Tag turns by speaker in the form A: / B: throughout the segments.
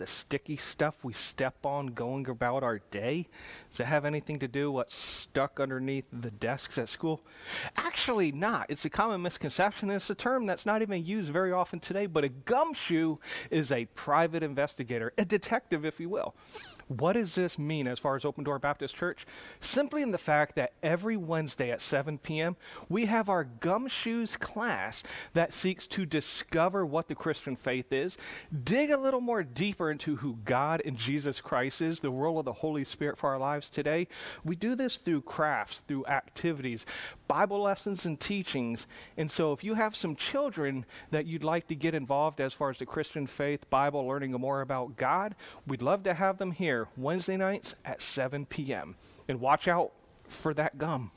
A: the sticky stuff we step on going about our day? Does it have anything to do what's stuck underneath the desks at school? Actually, not. It's a common misconception. It's a term that's not even used very often today, but a gumshoe is a private investigator, a detective, if you will. What does this mean as far as Open Door Baptist Church? Simply in the fact that every Wednesday at 7 p.m., we have our Gumshoes class that seeks to discover what the Christian faith is, dig a little more deeper into who God and Jesus Christ is, the role of the Holy Spirit for our lives today. We do this through crafts, through activities, Bible lessons, and teachings. And so if you have some children that you'd like to get involved as far as the Christian faith, Bible, learning more about God, we'd love to have them here Wednesday nights at 7 p.m. And watch out for that gum.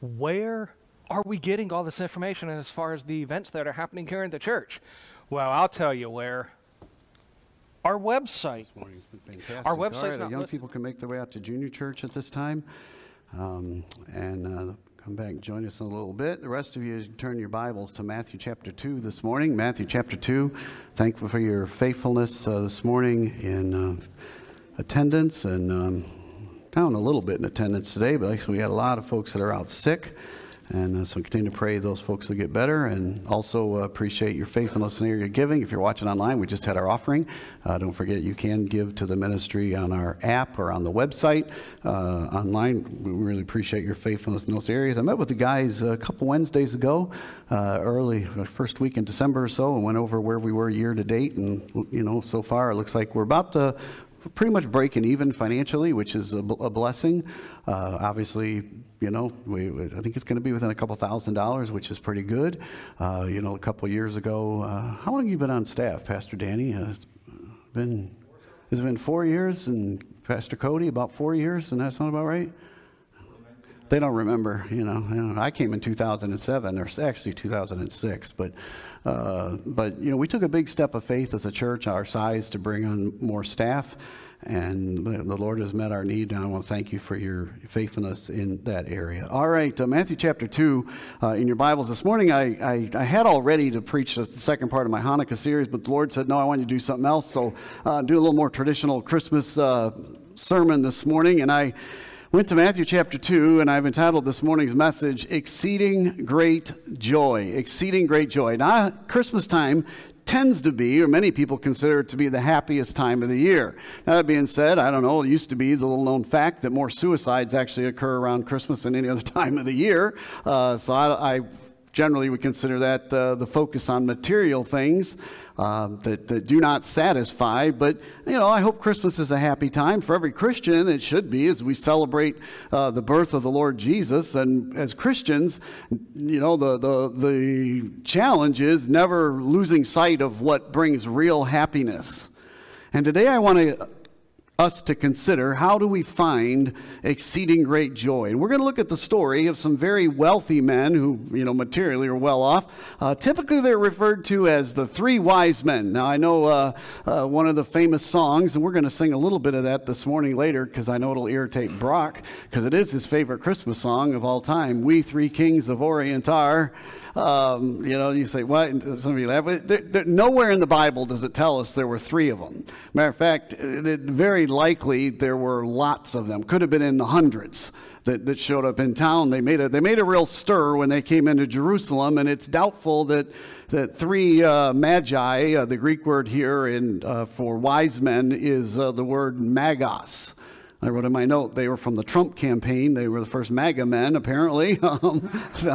A: Where are we getting all this information as far as the events that are happening here in the church? Well, I'll tell you where. Our website. Our website.
B: Right, young people can make their way out to junior church at this time, um, and uh, come back join us in a little bit. The rest of you turn your Bibles to Matthew chapter two this morning. Matthew chapter two. Thankful for your faithfulness uh, this morning in uh, attendance and. Um, down a little bit in attendance today, but actually we had a lot of folks that are out sick. And uh, so continue to pray those folks will get better. And also uh, appreciate your faithfulness in your giving. If you're watching online, we just had our offering. Uh, don't forget you can give to the ministry on our app or on the website. Uh, online, we really appreciate your faithfulness in those areas. I met with the guys a couple Wednesdays ago, uh, early, first week in December or so, and went over where we were year to date. And, you know, so far it looks like we're about to pretty much breaking even financially, which is a, a blessing. Uh, obviously, you know, we, I think it's going to be within a couple thousand dollars, which is pretty good. Uh, you know, a couple years ago, uh, how long have you been on staff, Pastor Danny? Uh, it's been, has been four years? And Pastor Cody, about four years? And that sound about right? They don't remember, you know. I came in 2007, or actually 2006, but uh, but you know, we took a big step of faith as a church our size to bring on more staff, and the Lord has met our need. And I want to thank you for your faithfulness in that area. All right, uh, Matthew chapter two uh, in your Bibles this morning. I, I, I had already to preach the second part of my Hanukkah series, but the Lord said, "No, I want you to do something else." So uh, do a little more traditional Christmas uh, sermon this morning, and I went to Matthew chapter 2, and I've entitled this morning's message, Exceeding Great Joy. Exceeding Great Joy. Now, Christmas time tends to be, or many people consider it to be, the happiest time of the year. Now, that being said, I don't know, it used to be the little known fact that more suicides actually occur around Christmas than any other time of the year. Uh, so I, I generally we consider that uh, the focus on material things uh, that, that do not satisfy. But, you know, I hope Christmas is a happy time for every Christian. It should be as we celebrate uh, the birth of the Lord Jesus. And as Christians, you know, the, the, the challenge is never losing sight of what brings real happiness. And today I want to us to consider how do we find exceeding great joy. And we're going to look at the story of some very wealthy men who you know materially are well off. Uh, typically they're referred to as the three wise men. Now i know uh, uh, one of the famous songs and we're going to sing a little bit of that this morning later because i know it'll irritate brock because it is his favorite christmas song of all time we three kings of orient are um, you know, you say, what? Some of you laugh. There, there, nowhere in the Bible does it tell us there were three of them. Matter of fact, it, very likely there were lots of them. Could have been in the hundreds that, that showed up in town. They made, a, they made a real stir when they came into Jerusalem, and it's doubtful that, that three uh, magi, uh, the Greek word here in, uh, for wise men, is uh, the word magos. I wrote in my note they were from the Trump campaign. They were the first MAGA men, apparently. Um, so,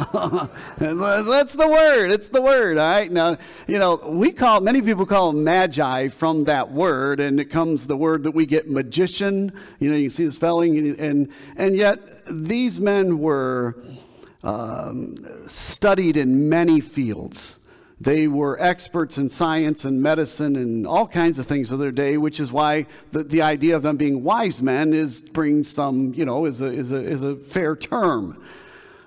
B: that's the word. It's the word. All right. Now, you know, we call many people call magi from that word, and it comes the word that we get magician. You know, you see the spelling, and and, and yet these men were um, studied in many fields. They were experts in science and medicine and all kinds of things of their day, which is why the, the idea of them being wise men is brings some, you know, is a, is a, is a fair term.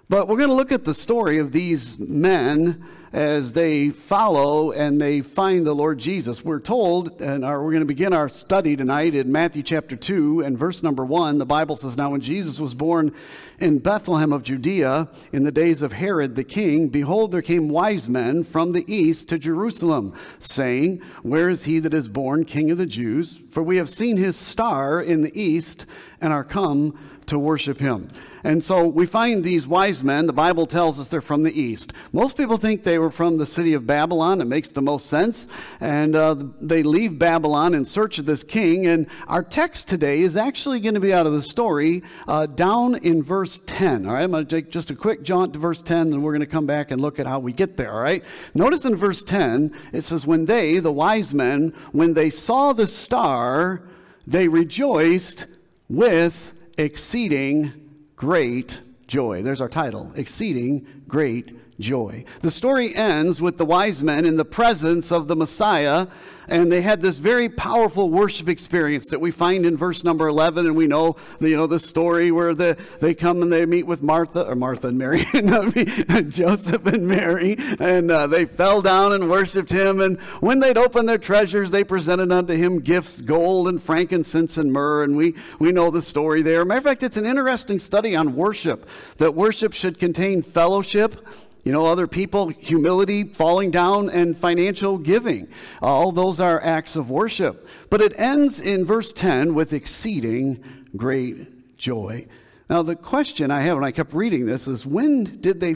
B: But we're going to look at the story of these men as they follow and they find the Lord Jesus. We're told, and our, we're going to begin our study tonight in Matthew chapter 2 and verse number 1. The Bible says, Now when Jesus was born in Bethlehem of Judea in the days of Herod the king, behold, there came wise men from the east to Jerusalem, saying, Where is he that is born king of the Jews? For we have seen his star in the east and are come to worship him. And so we find these wise men. The Bible tells us they're from the east. Most people think they were from the city of Babylon. It makes the most sense. And uh, they leave Babylon in search of this king. And our text today is actually going to be out of the story uh, down in verse 10. All right, I'm going to take just a quick jaunt to verse 10, and we're going to come back and look at how we get there. All right, notice in verse 10, it says, When they, the wise men, when they saw the star, they rejoiced with exceeding great joy. There's our title Exceeding Great Joy. The story ends with the wise men in the presence of the Messiah, and they had this very powerful worship experience that we find in verse number 11. And we know, you know, the story where the, they come and they meet with Martha, or Martha and Mary, Joseph and Mary, and uh, they fell down and worshiped him. And when they'd opened their treasures, they presented unto him gifts, gold and frankincense and myrrh. And we, we know the story there. Matter of fact, it's an interesting study on worship, that worship should contain fellowship you know, other people, humility, falling down, and financial giving. Uh, all those are acts of worship. But it ends in verse 10 with exceeding great joy. Now, the question I have when I kept reading this is when did they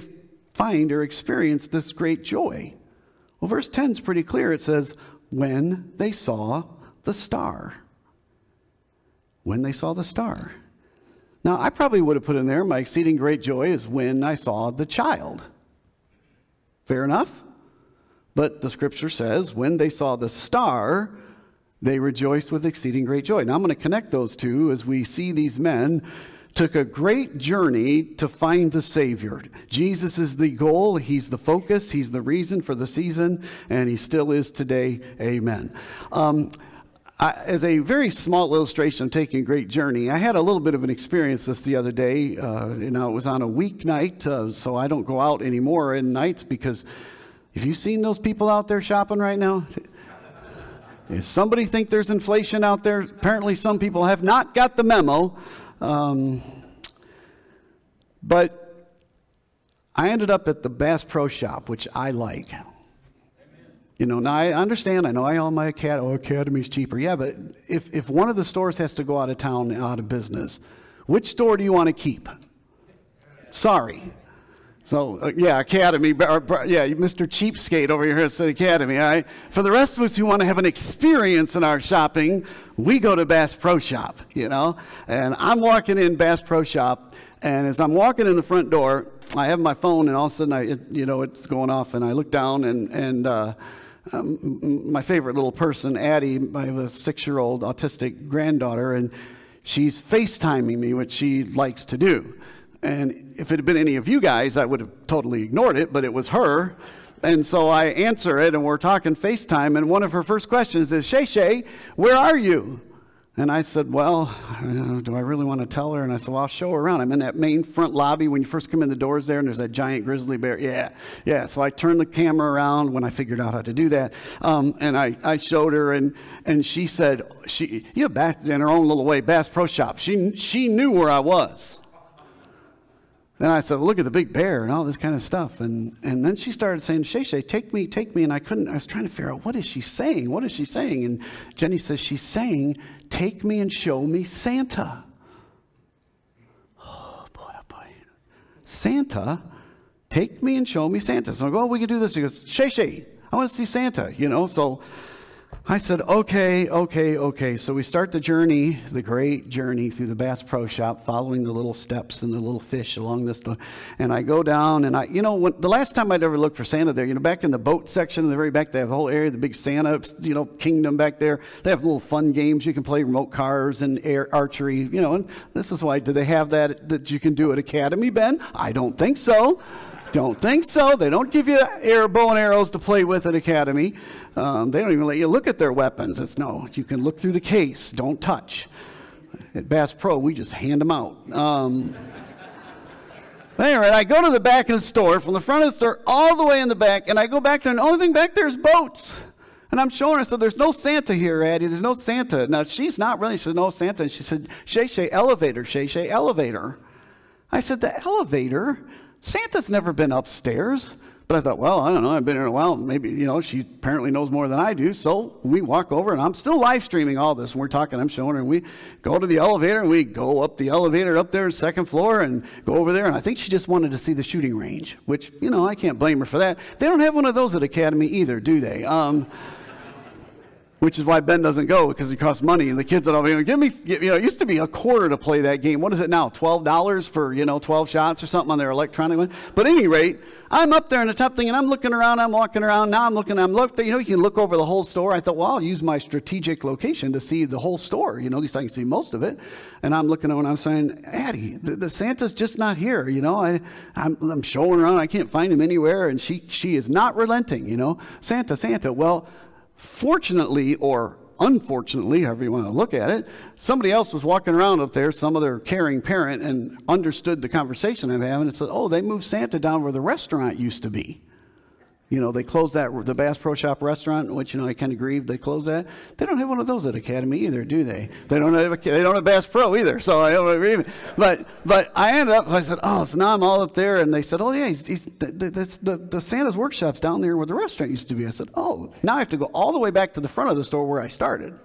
B: find or experience this great joy? Well, verse 10 is pretty clear. It says, when they saw the star. When they saw the star. Now, I probably would have put in there my exceeding great joy is when I saw the child. Fair enough? But the scripture says, when they saw the star, they rejoiced with exceeding great joy. Now I'm going to connect those two as we see these men took a great journey to find the Savior. Jesus is the goal, He's the focus, He's the reason for the season, and He still is today. Amen. Um, I, as a very small illustration of taking a great journey, I had a little bit of an experience this the other day. Uh, you know, it was on a weeknight, uh, so I don't go out anymore in nights because have you've seen those people out there shopping right now? Does somebody think there's inflation out there? Apparently, some people have not got the memo. Um, but I ended up at the Bass Pro Shop, which I like. You know, now I understand, I know I own my academy, oh, academy's cheaper. Yeah, but if, if one of the stores has to go out of town, out of business, which store do you want to keep? Sorry. So, uh, yeah, Academy, or, yeah, Mr. Cheapskate over here at the Academy, all right? For the rest of us who want to have an experience in our shopping, we go to Bass Pro Shop, you know? And I'm walking in Bass Pro Shop, and as I'm walking in the front door, I have my phone, and all of a sudden, I, it, you know, it's going off, and I look down, and, and, uh, um, my favorite little person, Addie, I have a six year old autistic granddaughter, and she's FaceTiming me, which she likes to do. And if it had been any of you guys, I would have totally ignored it, but it was her. And so I answer it, and we're talking FaceTime, and one of her first questions is, Shay Shay, where are you? And I said, Well, uh, do I really want to tell her? And I said, Well, I'll show her around. I'm in that main front lobby when you first come in the doors there, and there's that giant grizzly bear. Yeah, yeah. So I turned the camera around when I figured out how to do that. Um, and I, I showed her, and, and she said, she, You have back in her own little way, Bass Pro Shop. She, she knew where I was. Then I said, well, look at the big bear and all this kind of stuff. And, and then she started saying, Shay Shay, take me, take me. And I couldn't, I was trying to figure out, what is she saying? What is she saying? And Jenny says, she's saying, take me and show me Santa. Oh, boy, oh, boy. Santa, take me and show me Santa. So I go, oh, we can do this. She goes, Shay Shay, I want to see Santa, you know. So I said, okay, okay, okay. So we start the journey, the great journey through the Bass Pro Shop, following the little steps and the little fish along this. And I go down, and I, you know, when, the last time I'd ever looked for Santa there, you know, back in the boat section in the very back, they have the whole area, the big Santa, you know, kingdom back there. They have little fun games. You can play remote cars and air archery, you know. And this is why, do they have that that you can do at Academy, Ben? I don't think so. Don't think so. They don't give you air bow and arrows to play with at Academy. Um, they don't even let you look at their weapons. It's no, you can look through the case. Don't touch. At Bass Pro, we just hand them out. Um, Anyway, I go to the back of the store, from the front of the store all the way in the back, and I go back there, and the only thing back there is boats. And I'm showing her, I said, There's no Santa here, Addie. There's no Santa. Now, she's not really. She said, No Santa. And she said, Shay Shay, elevator, Shay Shay, elevator. I said, The elevator? Santa's never been upstairs. But I thought, well, I don't know. I've been here a while. Maybe, you know, she apparently knows more than I do. So we walk over, and I'm still live streaming all this. And we're talking, I'm showing her, and we go to the elevator, and we go up the elevator up there, second floor, and go over there. And I think she just wanted to see the shooting range, which, you know, I can't blame her for that. They don't have one of those at Academy either, do they? Um, which is why Ben doesn't go because it costs money. And the kids that will be give me, you know, it used to be a quarter to play that game. What is it now? Twelve dollars for you know twelve shots or something on their electronic one. But any rate, I'm up there in the top thing and I'm looking around. I'm walking around. Now I'm looking. I'm looking. You know, you can look over the whole store. I thought, well, I'll use my strategic location to see the whole store. You know, at least I can see most of it. And I'm looking and I'm saying, Addie, the, the Santa's just not here. You know, I, I'm, I'm showing around. I can't find him anywhere, and she she is not relenting. You know, Santa, Santa. Well Fortunately, or unfortunately, however you want to look at it, somebody else was walking around up there, some other caring parent, and understood the conversation I'm having and said, Oh, they moved Santa down where the restaurant used to be. You know, they closed that the Bass Pro Shop restaurant, which you know I kind of grieved. They closed that. They don't have one of those at Academy either, do they? They don't have a, they don't have Bass Pro either. So I don't agree. But but I ended up. I said, oh, so now I'm all up there, and they said, oh yeah, he's, he's the, the, the, the Santa's workshop's down there where the restaurant used to be. I said, oh, now I have to go all the way back to the front of the store where I started.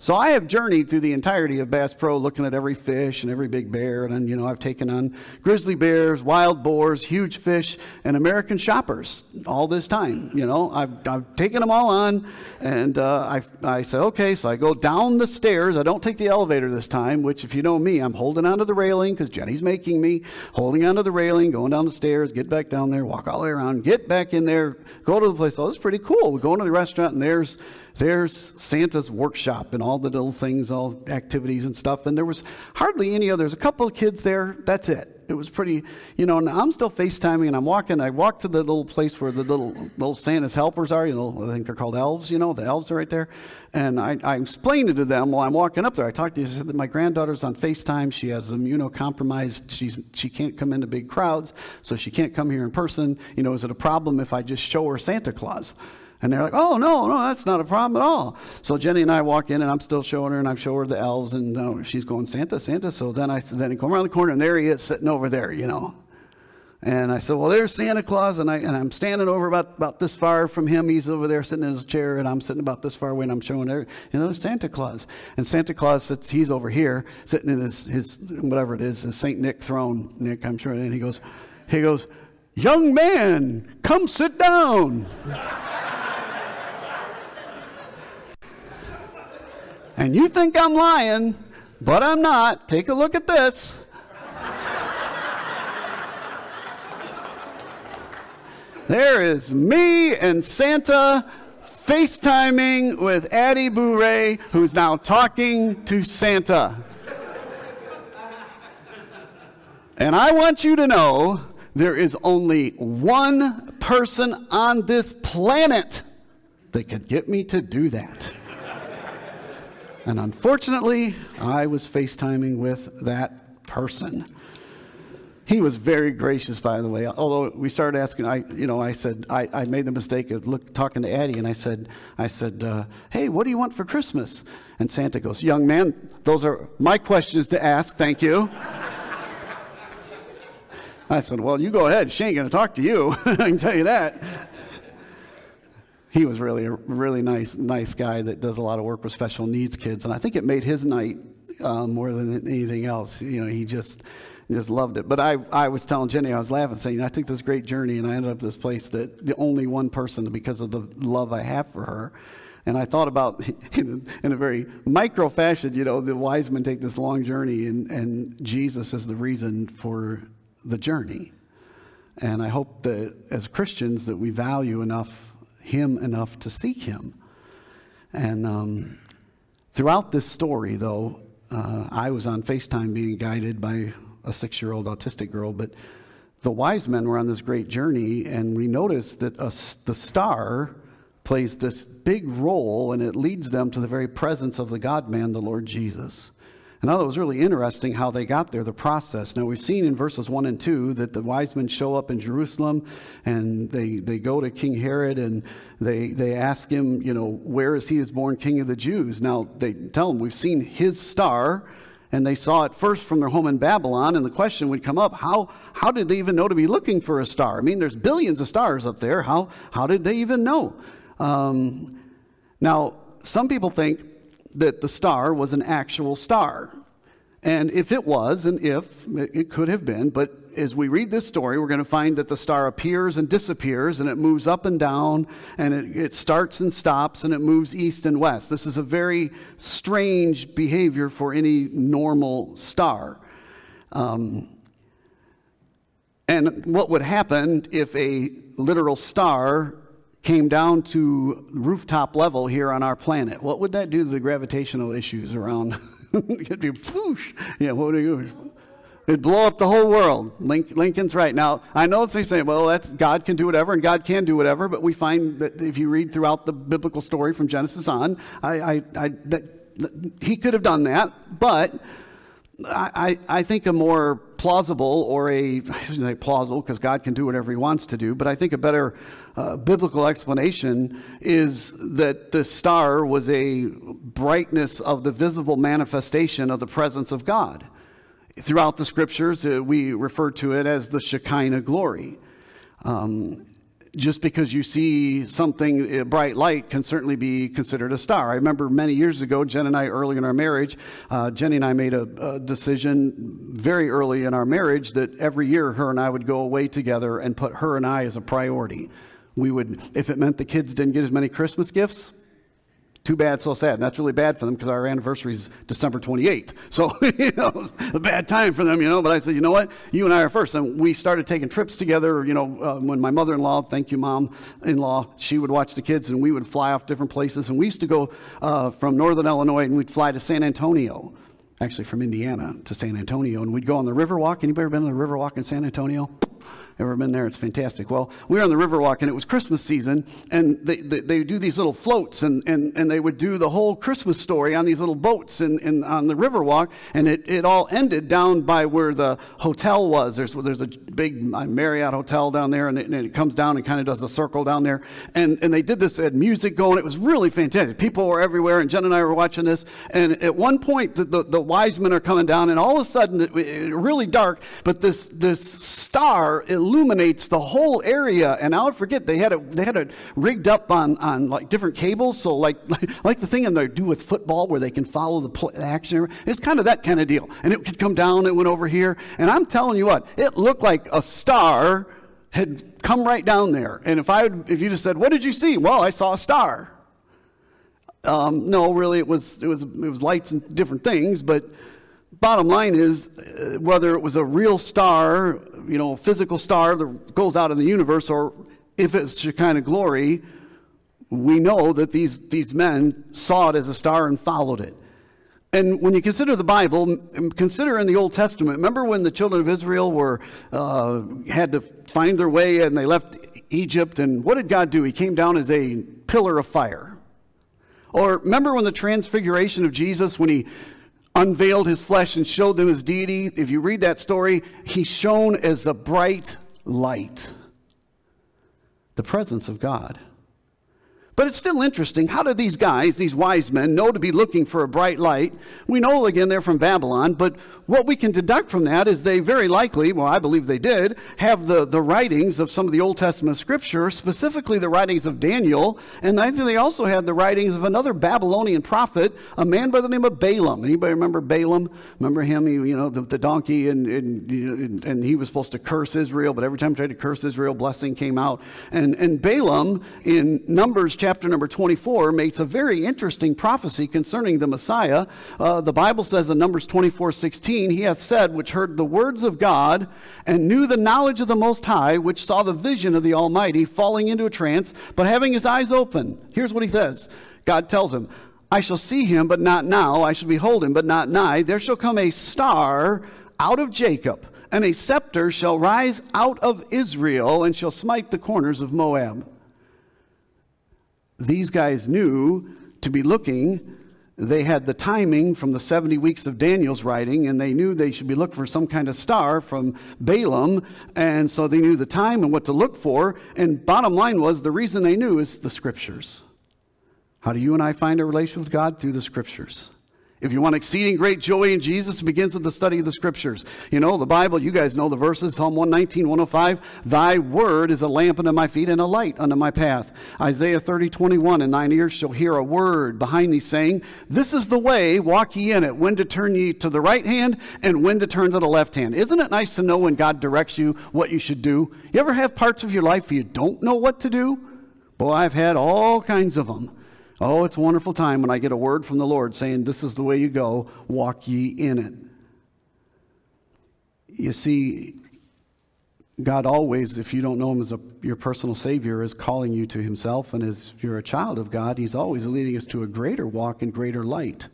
B: So I have journeyed through the entirety of Bass Pro looking at every fish and every big bear. And, you know, I've taken on grizzly bears, wild boars, huge fish, and American shoppers all this time. You know, I've, I've taken them all on. And uh, I, I said, okay, so I go down the stairs. I don't take the elevator this time, which, if you know me, I'm holding onto the railing because Jenny's making me, holding onto the railing, going down the stairs, get back down there, walk all the way around, get back in there, go to the place. Oh, is pretty cool. We go into the restaurant, and there's there's Santa's workshop and all the little things, all activities and stuff. And there was hardly any other. There's a couple of kids there. That's it. It was pretty, you know, and I'm still FaceTiming and I'm walking. I walk to the little place where the little little Santa's helpers are. You know, I think they're called elves, you know, the elves are right there. And I, I explained it to them while I'm walking up there. I talked to I said that my granddaughter's on FaceTime. She has immunocompromised. She's, she can't come into big crowds, so she can't come here in person. You know, is it a problem if I just show her Santa Claus? And they're like, oh, no, no, that's not a problem at all. So Jenny and I walk in, and I'm still showing her, and I show her the elves, and uh, she's going, Santa, Santa. So then I then I come around the corner, and there he is sitting over there, you know. And I said, well, there's Santa Claus, and, I, and I'm standing over about, about this far from him. He's over there sitting in his chair, and I'm sitting about this far away, and I'm showing her, you know, Santa Claus. And Santa Claus sits, he's over here, sitting in his, his whatever it is, his St. Nick throne, Nick, I'm sure. And he goes, he goes, young man, come sit down. And you think I'm lying, but I'm not. Take a look at this. there is me and Santa FaceTiming with Addie Bouret, who's now talking to Santa. And I want you to know there is only one person on this planet that could get me to do that. And unfortunately, I was FaceTiming with that person. He was very gracious, by the way. Although we started asking, I, you know, I said I, I made the mistake of look, talking to Addie, and I said, I said, uh, "Hey, what do you want for Christmas?" And Santa goes, "Young man, those are my questions to ask. Thank you." I said, "Well, you go ahead. She ain't going to talk to you. I can tell you that." He was really a really nice nice guy that does a lot of work with special needs kids, and I think it made his night uh, more than anything else. You know, he just just loved it. But I, I was telling Jenny, I was laughing, saying, I took this great journey and I ended up this place that the only one person because of the love I have for her. And I thought about, in a, in a very micro fashion, you know, the wise men take this long journey and, and Jesus is the reason for the journey. And I hope that as Christians that we value enough him enough to seek him. And um, throughout this story, though, uh, I was on FaceTime being guided by a six year old autistic girl, but the wise men were on this great journey, and we noticed that a, the star plays this big role and it leads them to the very presence of the God man, the Lord Jesus. And I thought it was really interesting how they got there, the process. Now, we've seen in verses 1 and 2 that the wise men show up in Jerusalem and they, they go to King Herod and they, they ask him, you know, where is he is born king of the Jews? Now, they tell him, we've seen his star and they saw it first from their home in Babylon. And the question would come up how, how did they even know to be looking for a star? I mean, there's billions of stars up there. How, how did they even know? Um, now, some people think that the star was an actual star. And if it was, and if, it could have been, but as we read this story, we're going to find that the star appears and disappears, and it moves up and down, and it, it, starts and stops, and it moves east and west. This is a very strange behavior for any normal star. Um, and what would happen if a literal star came down to rooftop level here on our planet, what would that do to the gravitational issues around? It'd be whoosh. Yeah, what do you? It'd blow up the whole world. Lincoln's right. Now, I know they say, well, that's God can do whatever and God can do whatever, but we find that if you read throughout the biblical story from Genesis on, I, I, I that, that he could have done that, but I, I think a more plausible or a, I shouldn't say plausible because God can do whatever he wants to do, but I think a better uh, biblical explanation is that the star was a brightness of the visible manifestation of the presence of God. Throughout the scriptures, uh, we refer to it as the Shekinah glory. Um, just because you see something, a bright light, can certainly be considered a star. I remember many years ago, Jen and I, early in our marriage, uh, Jenny and I made a, a, decision very early in our marriage that every year her and I would go away together and put her and I as a priority. We would, if it meant the kids didn't get as many Christmas gifts, too bad, so sad. And that's really bad for them because our anniversary is December 28th. So, you know, a bad time for them, you know. But I said, you know what? You and I are first. And we started taking trips together, you know, uh, when my mother in law, thank you, mom in law, she would watch the kids and we would fly off different places. And we used to go uh, from northern Illinois and we'd fly to San Antonio actually from Indiana to San Antonio, and we'd go on the Riverwalk. Anybody ever been on the Riverwalk in San Antonio? Ever been there? It's fantastic. Well, we were on the Riverwalk and it was Christmas season, and they, they, they, do these little floats, and, and, and they would do the whole Christmas story on these little boats in, in, on the Riverwalk, and it, it all ended down by where the hotel was. There's, there's a big uh, Marriott hotel down there, and it, and it comes down and kind of does a circle down there. And, and they did this, had music going. It was really fantastic. People were everywhere, and Jen and I were watching this. And at one point, the, the, the wise men are coming down, and all of a sudden, it, it, really dark, but this, this star, it illuminates the whole area. And I'll forget they had it they had it rigged up on on like different cables. So like like, like the thing in they do with football where they can follow the, play, action. It's kind of that kind of deal. And it could come down. It went over here. And I'm telling you what, it looked like a star had come right down there. And if I if you just said, "What did you see?" Well, I saw a star. Um, no, really, it was it was it was lights and different things, but bottom line is uh, whether it was a real star, you know, physical star that goes out in the universe, or if it's Shekinah glory, we know that these, these men saw it as a star and followed it. And when you consider the Bible, consider in the Old Testament, remember when the children of Israel were, uh, had to find their way and they left Egypt, and what did God do? He came down as a pillar of fire. Or remember when the transfiguration of Jesus, when he unveiled his flesh and showed them his deity. If you read that story, he's shown as a bright light, the presence of God. But it's still interesting. How did these guys, these wise men, know to be looking for a bright light? We know, again, they're from Babylon, but what we can deduct from that is they very likely, well, I believe they did, have the, the writings of some of the Old Testament scripture, specifically the writings of Daniel, and they also had the writings of another Babylonian prophet, a man by the name of Balaam. Anybody remember Balaam? Remember him, he, you know, the, the donkey, and, and, and he was supposed to curse Israel, but every time he tried to curse Israel, blessing came out. And, and Balaam, in Numbers chapter chapter number 24 makes a very interesting prophecy concerning the Messiah. Uh, the Bible says in Numbers 24 16, He hath said, which heard the words of God and knew the knowledge of the Most High, which saw the vision of the Almighty, falling into a trance, but having his eyes open. Here's what he says God tells him, I shall see him, but not now. I shall behold him, but not nigh. There shall come a star out of Jacob, and a scepter shall rise out of Israel, and shall smite the corners of Moab these guys knew to be looking they had the timing from the 70 weeks of Daniel's writing, and they knew they should be looking for some kind of star from Balaam, and so they knew the time and what to look for. And bottom line was the reason they knew is the scriptures. How do you and I find a relation with God? Through the scriptures. If you want exceeding great joy in Jesus, it begins with the study of the scriptures. You know, the Bible, you guys know the verses, Psalm 119, 105. Thy word is a lamp unto my feet and a light unto my path. Isaiah 30, 21. And thine ears shall hear a word behind thee saying, This is the way, walk ye in it. When to turn ye to the right hand and when to turn to the left hand. Isn't it nice to know when God directs you what you should do? You ever have parts of your life where you don't know what to do? Boy, I've had all kinds of them. Oh, it's a wonderful time when I get a word from the Lord saying, This is the way you go, walk ye in it. You see, God always, if you don't know Him as a, your personal Savior, is calling you to Himself. And as you're a child of God, He's always leading us to a greater walk and greater light.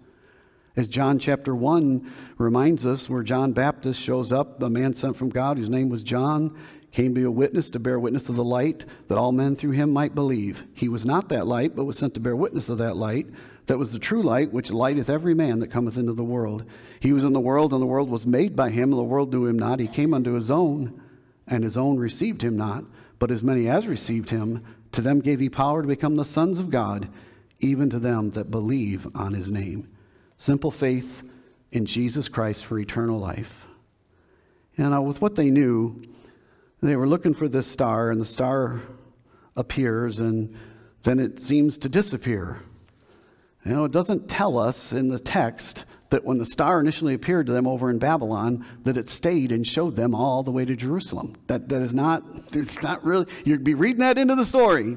B: As John chapter 1 reminds us, where John Baptist shows up, a man sent from God whose name was John, came to be a witness to bear witness of the light, that all men through him might believe. He was not that light, but was sent to bear witness of that light. That was the true light, which lighteth every man that cometh into the world. He was in the world, and the world was made by him, and the world knew him not. He came unto his own, and his own received him not. But as many as received him, to them gave he power to become the sons of God, even to them that believe on his name. Simple faith in Jesus Christ for eternal life. And with what they knew, they were looking for this star, and the star appears, and then it seems to disappear. You know, it doesn't tell us in the text that when the star initially appeared to them over in Babylon, that it stayed and showed them all the way to Jerusalem. That, that is not, it's not really, you'd be reading that into the story.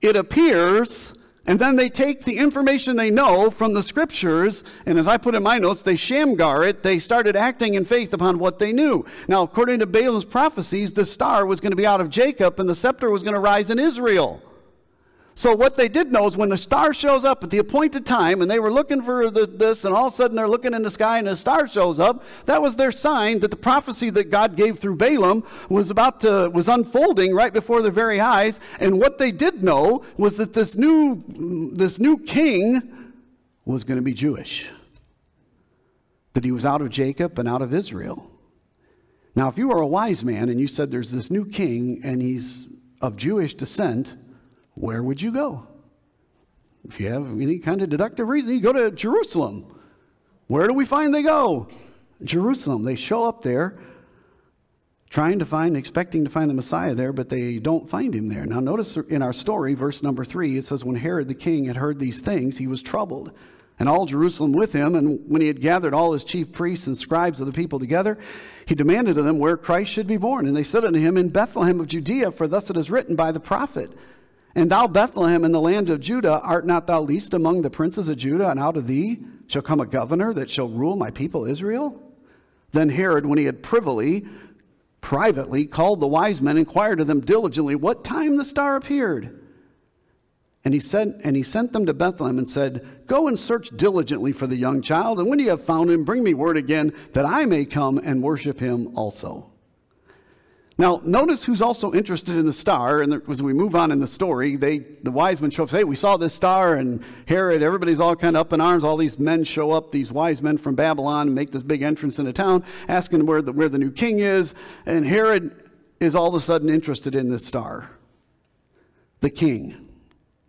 B: It appears and then they take the information they know from the scriptures, and as I put in my notes, they shamgar it. They started acting in faith upon what they knew. Now, according to Balaam's prophecies, the star was going to be out of Jacob, and the scepter was going to rise in Israel. So what they did know is when the star shows up at the appointed time, and they were looking for the, this, and all of a sudden they're looking in the sky and the star shows up, that was their sign that the prophecy that God gave through Balaam was about to was unfolding right before their very eyes. And what they did know was that this new this new king was going to be Jewish. That he was out of Jacob and out of Israel. Now, if you were a wise man and you said there's this new king and he's of Jewish descent, where would you go? If you have any kind of deductive reason, you go to Jerusalem. Where do we find they go? Jerusalem. They show up there trying to find, expecting to find the Messiah there, but they don't find him there. Now, notice in our story, verse number three, it says, When Herod the king had heard these things, he was troubled, and all Jerusalem with him. And when he had gathered all his chief priests and scribes of the people together, he demanded of them where Christ should be born. And they said unto him, In Bethlehem of Judea, for thus it is written by the prophet. And thou, Bethlehem, in the land of Judah, art not thou least among the princes of Judah, and out of thee shall come a governor that shall rule my people Israel? Then Herod, when he had privily, privately called the wise men, inquired of them diligently what time the star appeared. And he said, and he sent them to Bethlehem and said, Go and search diligently for the young child, and when you have found him, bring me word again that I may come and worship him also. Now, notice who's also interested in the star. And as we move on in the story, they, the wise men show up, say, hey, we saw this star, and Herod, everybody's all kind of up in arms. All these men show up, these wise men from Babylon, make this big entrance into town, asking where the, where the new king is. And Herod is all of a sudden interested in this star, the king,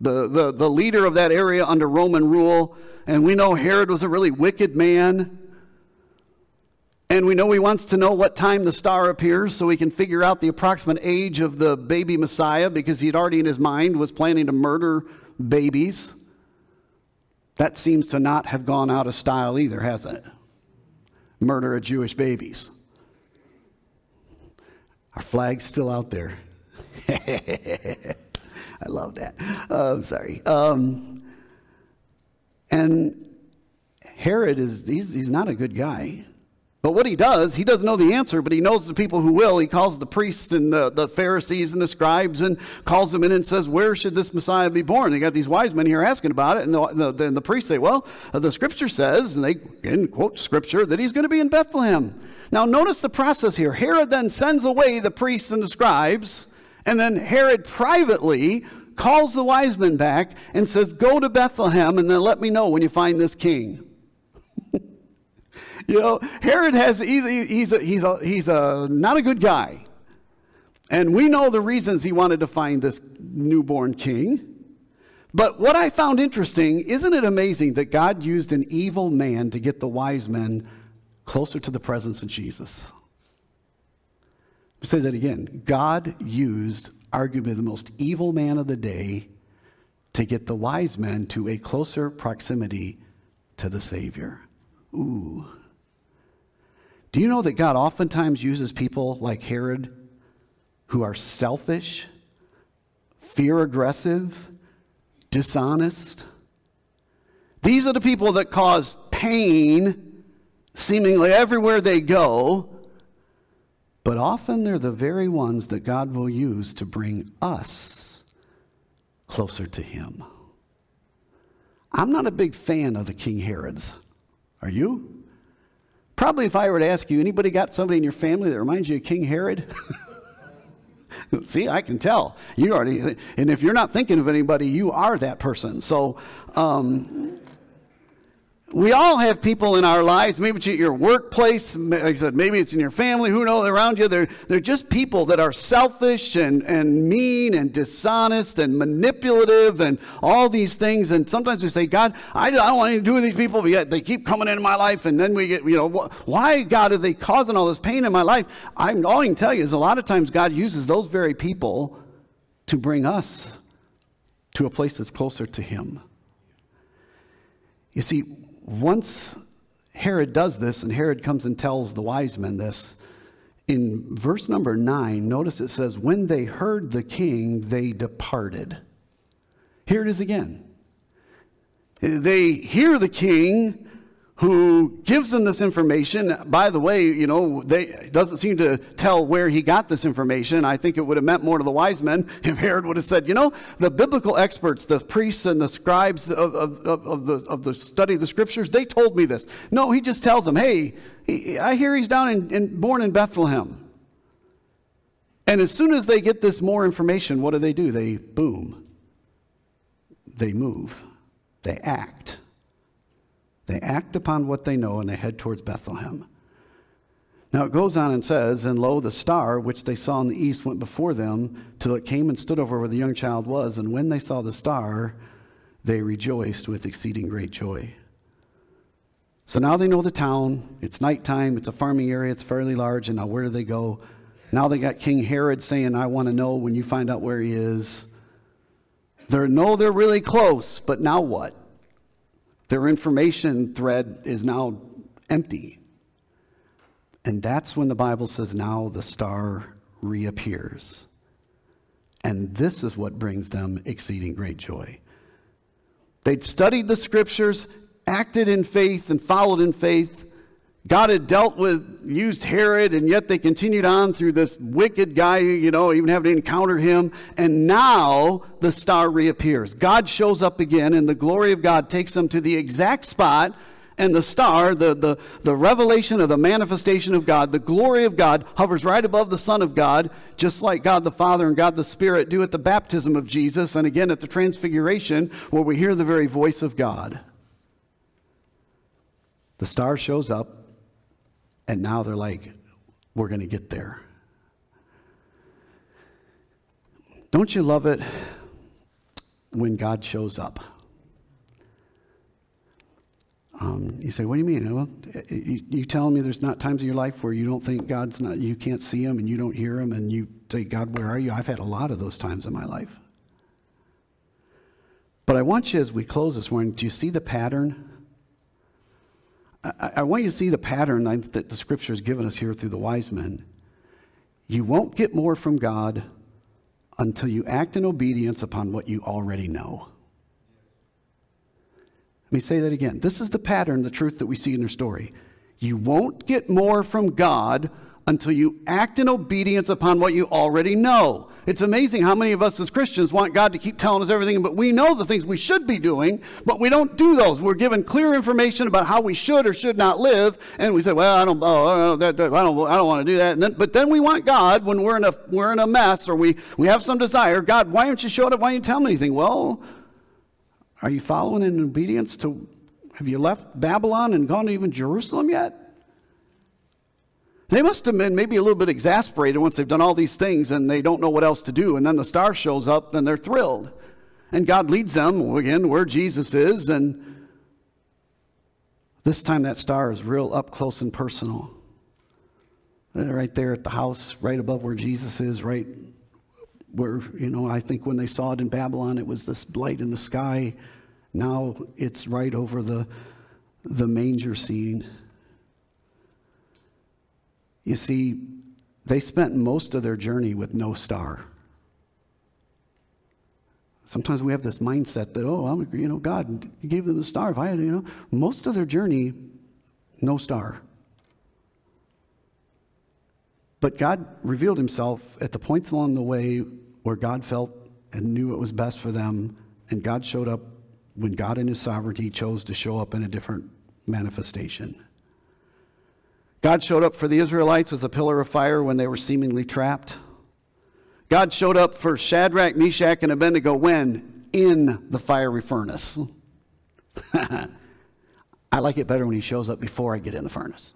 B: the, the, the leader of that area under Roman rule. And we know Herod was a really wicked man. And we know he wants to know what time the star appears so he can figure out the approximate age of the baby Messiah because he'd already in his mind was planning to murder babies. That seems to not have gone out of style either, hasn't it? Murder of Jewish babies. Our flag's still out there. I love that. Uh, I'm sorry. Um, and Herod is, he's, he's not a good guy. But what he does, he doesn't know the answer, but he knows the people who will. He calls the priests and the, the Pharisees and the scribes and calls them in and says, Where should this Messiah be born? They got these wise men here asking about it. And the, the, the priests say, Well, uh, the scripture says, and they again quote scripture, that he's going to be in Bethlehem. Now, notice the process here. Herod then sends away the priests and the scribes, and then Herod privately calls the wise men back and says, Go to Bethlehem and then let me know when you find this king. You know, Herod has, he's, he's, a, he's, a, he's a, not a good guy. And we know the reasons he wanted to find this newborn king. But what I found interesting, isn't it amazing that God used an evil man to get the wise men closer to the presence of Jesus? Say that again. God used arguably the most evil man of the day to get the wise men to a closer proximity to the Savior. Ooh. Do you know that God oftentimes uses people like Herod who are selfish, fear aggressive, dishonest. These are the people that cause pain seemingly everywhere they go, but often they're the very ones that God will use to bring us closer to Him. I'm not a big fan of the King Herods. Are you? Probably if I were to ask you, anybody got somebody in your family that reminds you of King Herod? See, I can tell. You already, and if you're not thinking of anybody, you are that person. So, um, we all have people in our lives. Maybe it's at your workplace. Like I said, maybe it's in your family. Who knows around you? They're, they're just people that are selfish and, and mean and dishonest and manipulative and all these things. And sometimes we say, God, I, I don't want anything to do with these people, but yet they keep coming into my life. And then we get, you know, why, God, are they causing all this pain in my life? I'm, all I can tell you is a lot of times God uses those very people to bring us to a place that's closer to Him. You see, once Herod does this, and Herod comes and tells the wise men this, in verse number nine, notice it says, When they heard the king, they departed. Here it is again. They hear the king, who gives them this information. By the way, you know, they doesn't seem to tell where he got this information. I think it would have meant more to the wise men if Herod would have said, you know, the biblical experts, the priests and the scribes of, of, of, the, of the study of the scriptures, they told me this. No, he just tells them, hey, he, I hear he's down in, in, born in Bethlehem. And as soon as they get this more information, what do they do? They boom. They move. They act. They act upon what they know and they head towards Bethlehem. Now it goes on and says, And lo, the star which they saw in the east went before them till it came and stood over where the young child was. And when they saw the star, they rejoiced with exceeding great joy. So now they know the town. It's nighttime. It's a farming area. It's fairly large. And now where do they go? Now they got King Herod saying, I want to know when you find out where he is. They know they're really close, but now what? Their information thread is now empty. And that's when the Bible says, now the star reappears. And this is what brings them exceeding great joy. They'd studied the scriptures, acted in faith, and followed in faith. God had dealt with, used Herod, and yet they continued on through this wicked guy, you know, even having to encounter him. And now the star reappears. God shows up again, and the glory of God takes them to the exact spot. And the star, the, the, the revelation of the manifestation of God, the glory of God, hovers right above the Son of God, just like God the Father and God the Spirit do at the baptism of Jesus, and again at the transfiguration, where we hear the very voice of God. The star shows up and now they're like, we're going to get there. Don't you love it when God shows up? Um, you say, what do you mean? Well, you, you telling me there's not times in your life where you don't think God's not, you can't see him and you don't hear him and you say, God, where are you? I've had a lot of those times in my life. But I want you, as we close this morning, do you see the pattern? I, I want you to see the pattern that the scripture has given us here through the wise men. You won't get more from God until you act in obedience upon what you already know. Let me say that again. This is the pattern, the truth that we see in their story. You won't get more from God until you act in obedience upon what you already know. It's amazing how many of us as Christians want God to keep telling us everything, but we know the things we should be doing, but we don't do those. We're given clear information about how we should or should not live, and we say, "Well, I don't, oh, oh, oh that, that, I don't, I don't want to do that." Then, but then we want God when we're in a we're in a mess or we we have some desire. God, why aren't you showing up? Why aren't you telling me anything? Well, are you following in obedience to? Have you left Babylon and gone to even Jerusalem yet? They must have been maybe a little bit exasperated once they've done all these things and they don't know what else to do. And then the star shows up and they're thrilled. And God leads them again where Jesus is. And this time that star is real up close and personal. Uh, right there at the house, right above where Jesus is, right where, you know, I think when they saw it in Babylon, it was this light in the sky. Now it's right over the, the manger scene. You see, they spent most of their journey with no star. Sometimes we have this mindset that, oh, I'm, you know, God, gave them the star. If I had, you know, most of their journey, no star. But God revealed himself at the points along the way where God felt and knew it was best for them, and God showed up when God in his sovereignty chose to show up in a different manifestation. God showed up for the Israelites as a pillar of fire when they were seemingly trapped. God showed up for Shadrach, Meshach, and Abednego when? In the fiery furnace. I like it better when he shows up before I get in the furnace.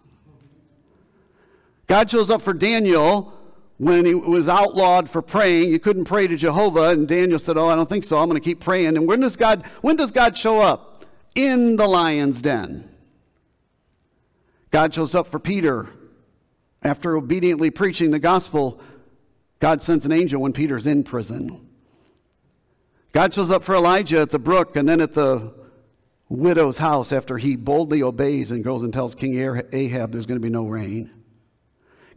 B: God shows up for Daniel when he was outlawed for praying. You couldn't pray to Jehovah, and Daniel said, "Oh, I don't think so. I'm going to keep praying." And when does God when does God show up? In the lion's den. God shows up for Peter after obediently preaching the gospel. God sends an angel when Peter's in prison. God shows up for Elijah at the brook and then at the widow's house after he boldly obeys and goes and tells King Ahab there's going to be no rain.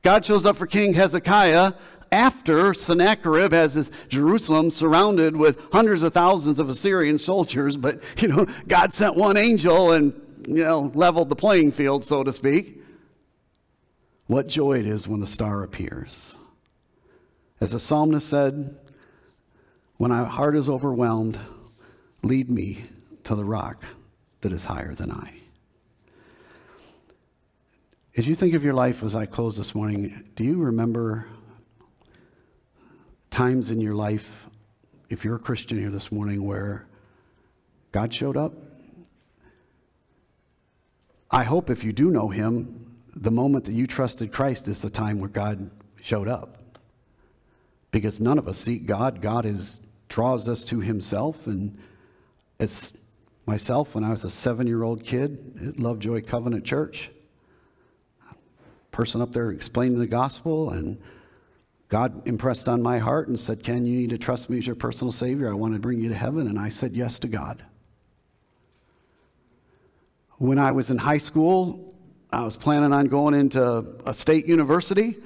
B: God shows up for King Hezekiah after Sennacherib has his Jerusalem surrounded with hundreds of thousands of Assyrian soldiers, but you know, God sent one angel and you know, leveled the playing field, so to speak. What joy it is when the star appears. As the psalmist said, when my heart is overwhelmed, lead me to the rock that is higher than I. As you think of your life as I close this morning, do you remember times in your life, if you're a Christian here this morning, where God showed up? I hope if you do know Him, the moment that you trusted Christ is the time where God showed up. Because none of us seek God. God is, draws us to Himself. And as myself, when I was a seven year old kid at Lovejoy Covenant Church, person up there explaining the gospel, and God impressed on my heart and said, Ken, you need to trust me as your personal Savior. I want to bring you to heaven. And I said yes to God. When I was in high school, I was planning on going into a state university,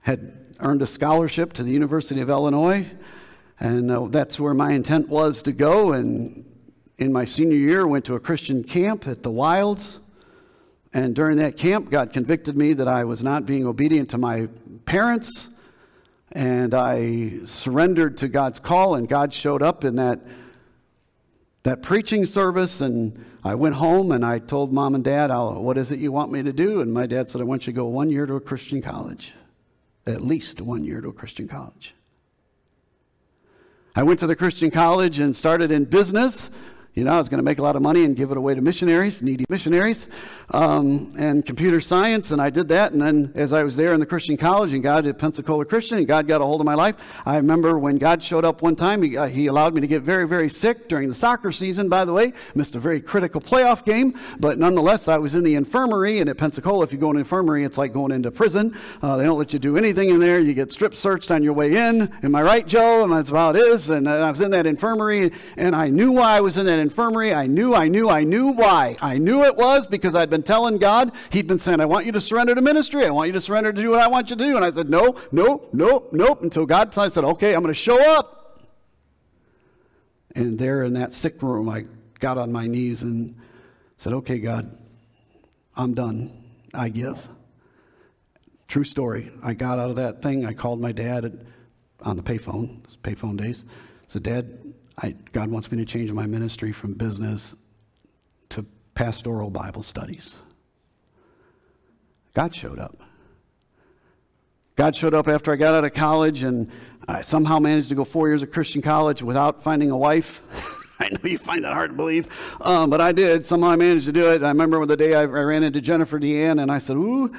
B: had earned a scholarship to the University of Illinois, and uh, that's where my intent was to go. And in my senior year, went to a Christian camp at the Wilds. And during that camp, God convicted me that I was not being obedient to my parents. And I surrendered to God's call, and God showed up in that, that preaching service. And I went home and I told mom and dad, What is it you want me to do? And my dad said, I want you to go one year to a Christian college, at least one year to a Christian college. I went to the Christian college and started in business you know, I was going to make a lot of money and give it away to missionaries, needy missionaries, um, and computer science, and I did that. And then as I was there in the Christian college, and God at Pensacola Christian, and God got a hold of my life. I remember when God showed up one time, he, uh, he allowed me to get very, very sick during the soccer season, by the way. Missed a very critical playoff game, but nonetheless, I was in the infirmary, and at Pensacola, if you go in infirmary, it's like going into prison. Uh, they don't let you do anything in there. You get strip searched on your way in. Am I right, Joe? And that's how it is. And uh, I was in that infirmary, and I knew why I was in that infirmary. I knew, I knew, I knew why. I knew it was because I'd been telling God, He'd been saying, I want you to surrender to ministry. I want you to surrender to do what I want you to do. And I said, No, no, no, nope. Until God I said, Okay, I'm going to show up. And there in that sick room, I got on my knees and said, Okay, God, I'm done. I give. True story. I got out of that thing. I called my dad on the payphone, payphone days. I said, Dad, I, God wants me to change my ministry from business to pastoral Bible studies. God showed up. God showed up after I got out of college, and I somehow managed to go four years of Christian college without finding a wife. I know you find that hard to believe, um, but I did. Somehow I managed to do it. I remember the day I, I ran into Jennifer Deanne, and I said, Ooh,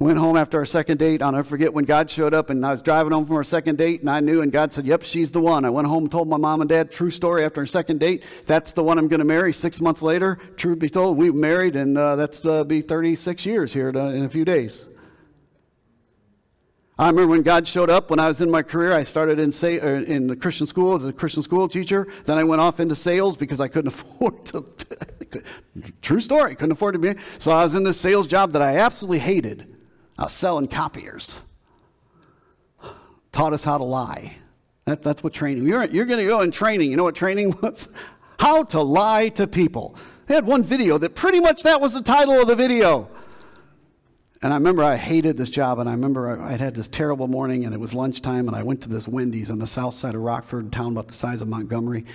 B: Went home after our second date. I'll never forget when God showed up and I was driving home from our second date and I knew and God said, Yep, she's the one. I went home and told my mom and dad, true story, after our second date, that's the one I'm going to marry. Six months later, truth be told, we married and uh, that's uh, be 36 years here to, in a few days. I remember when God showed up when I was in my career. I started in, say, uh, in the Christian school as a Christian school teacher. Then I went off into sales because I couldn't afford to. true story, couldn't afford to be. So I was in this sales job that I absolutely hated. I selling copiers. Taught us how to lie. That, that's what training. You're, you're going to go in training. You know what training was? How to lie to people. They had one video that pretty much that was the title of the video. And I remember I hated this job, and I remember I had this terrible morning, and it was lunchtime, and I went to this Wendy's on the south side of Rockford, a town about the size of Montgomery.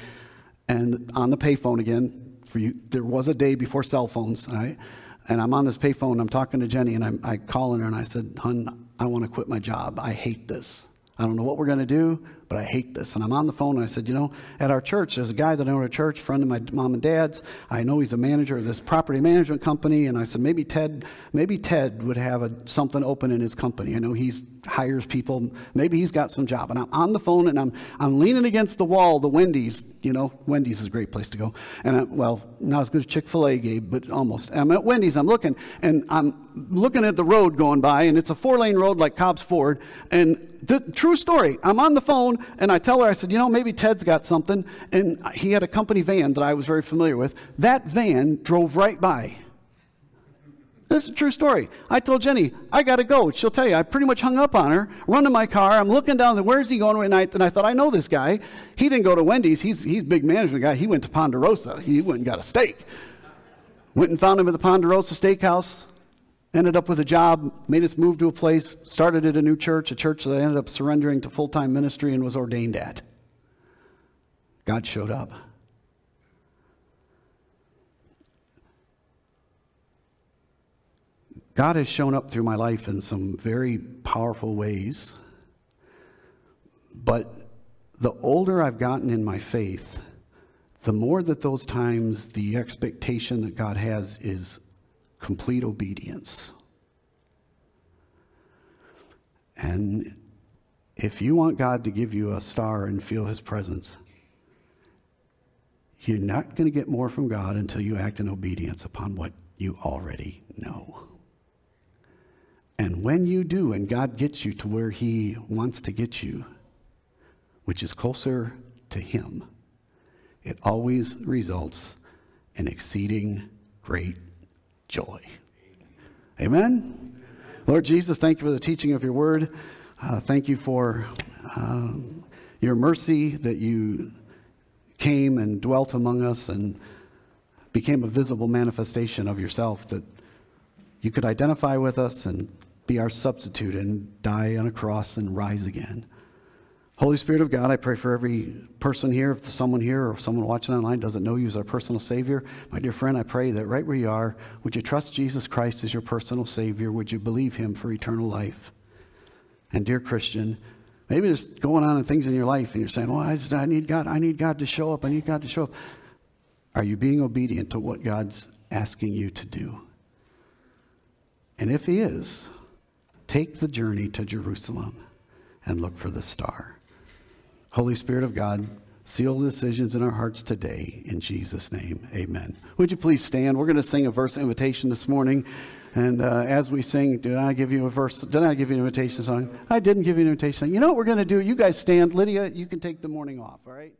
B: And on the payphone again, for you, there was a day before cell phones, right? And I'm on this payphone, I'm talking to Jenny, and I'm, I call her, and I said, Hun, I want to quit my job. I hate this. I don't know what we're going to do, but I hate this. And I'm on the phone and I said, You know, at our church, there's a guy that I know at a church, friend of my mom and dad's. I know he's a manager of this property management company. And I said, Maybe Ted, maybe Ted would have a, something open in his company. I know he hires people. Maybe he's got some job. And I'm on the phone and I'm, I'm leaning against the wall, the Wendy's. You know, Wendy's is a great place to go. And I, well, not as good as Chick fil A, Gabe, but almost. I'm at Wendy's, I'm looking, and I'm looking at the road going by, and it's a four lane road like Cobb's Ford. And the true story, I'm on the phone and I tell her, I said, you know, maybe Ted's got something. And he had a company van that I was very familiar with. That van drove right by. This is a true story. I told Jenny, I got to go. She'll tell you, I pretty much hung up on her, run to my car. I'm looking down, the, where's he going? And I, and I thought, I know this guy. He didn't go to Wendy's. He's, he's big management guy. He went to Ponderosa. He went and got a steak. Went and found him at the Ponderosa Steakhouse ended up with a job, made us move to a place, started at a new church, a church that I ended up surrendering to full time ministry and was ordained at. God showed up. God has shown up through my life in some very powerful ways. But the older I've gotten in my faith, the more that those times the expectation that God has is complete obedience. And if you want God to give you a star and feel his presence, you're not going to get more from God until you act in obedience upon what you already know. And when you do, and God gets you to where he wants to get you, which is closer to him, it always results in exceeding great joy. Amen? Lord Jesus, thank you for the teaching of your word. Uh, thank you for um, your mercy that you came and dwelt among us and became a visible manifestation of yourself, that you could identify with us and be our substitute and die on a cross and rise again. Holy Spirit of God, I pray for every person here, if someone here or someone watching online doesn't know you as our personal Savior, my dear friend, I pray that right where you are, would you trust Jesus Christ as your personal Savior? Would you believe Him for eternal life? And dear Christian, maybe there's going on in things in your life and you're saying, well, I, just, I need God, I need God to show up, I need God to show up. Are you being obedient to what God's asking you to do? And if He is, take the journey to Jerusalem and look for the star. Holy Spirit of God, seal the decisions in our hearts today. In Jesus' name, amen. Would you please stand? We're going to sing a verse invitation this morning. And uh, as we sing, did I give you a verse? Did I give you an invitation song? I didn't give you an invitation song. You know what we're going to do? You guys stand. Lydia, you can take the morning off, all right?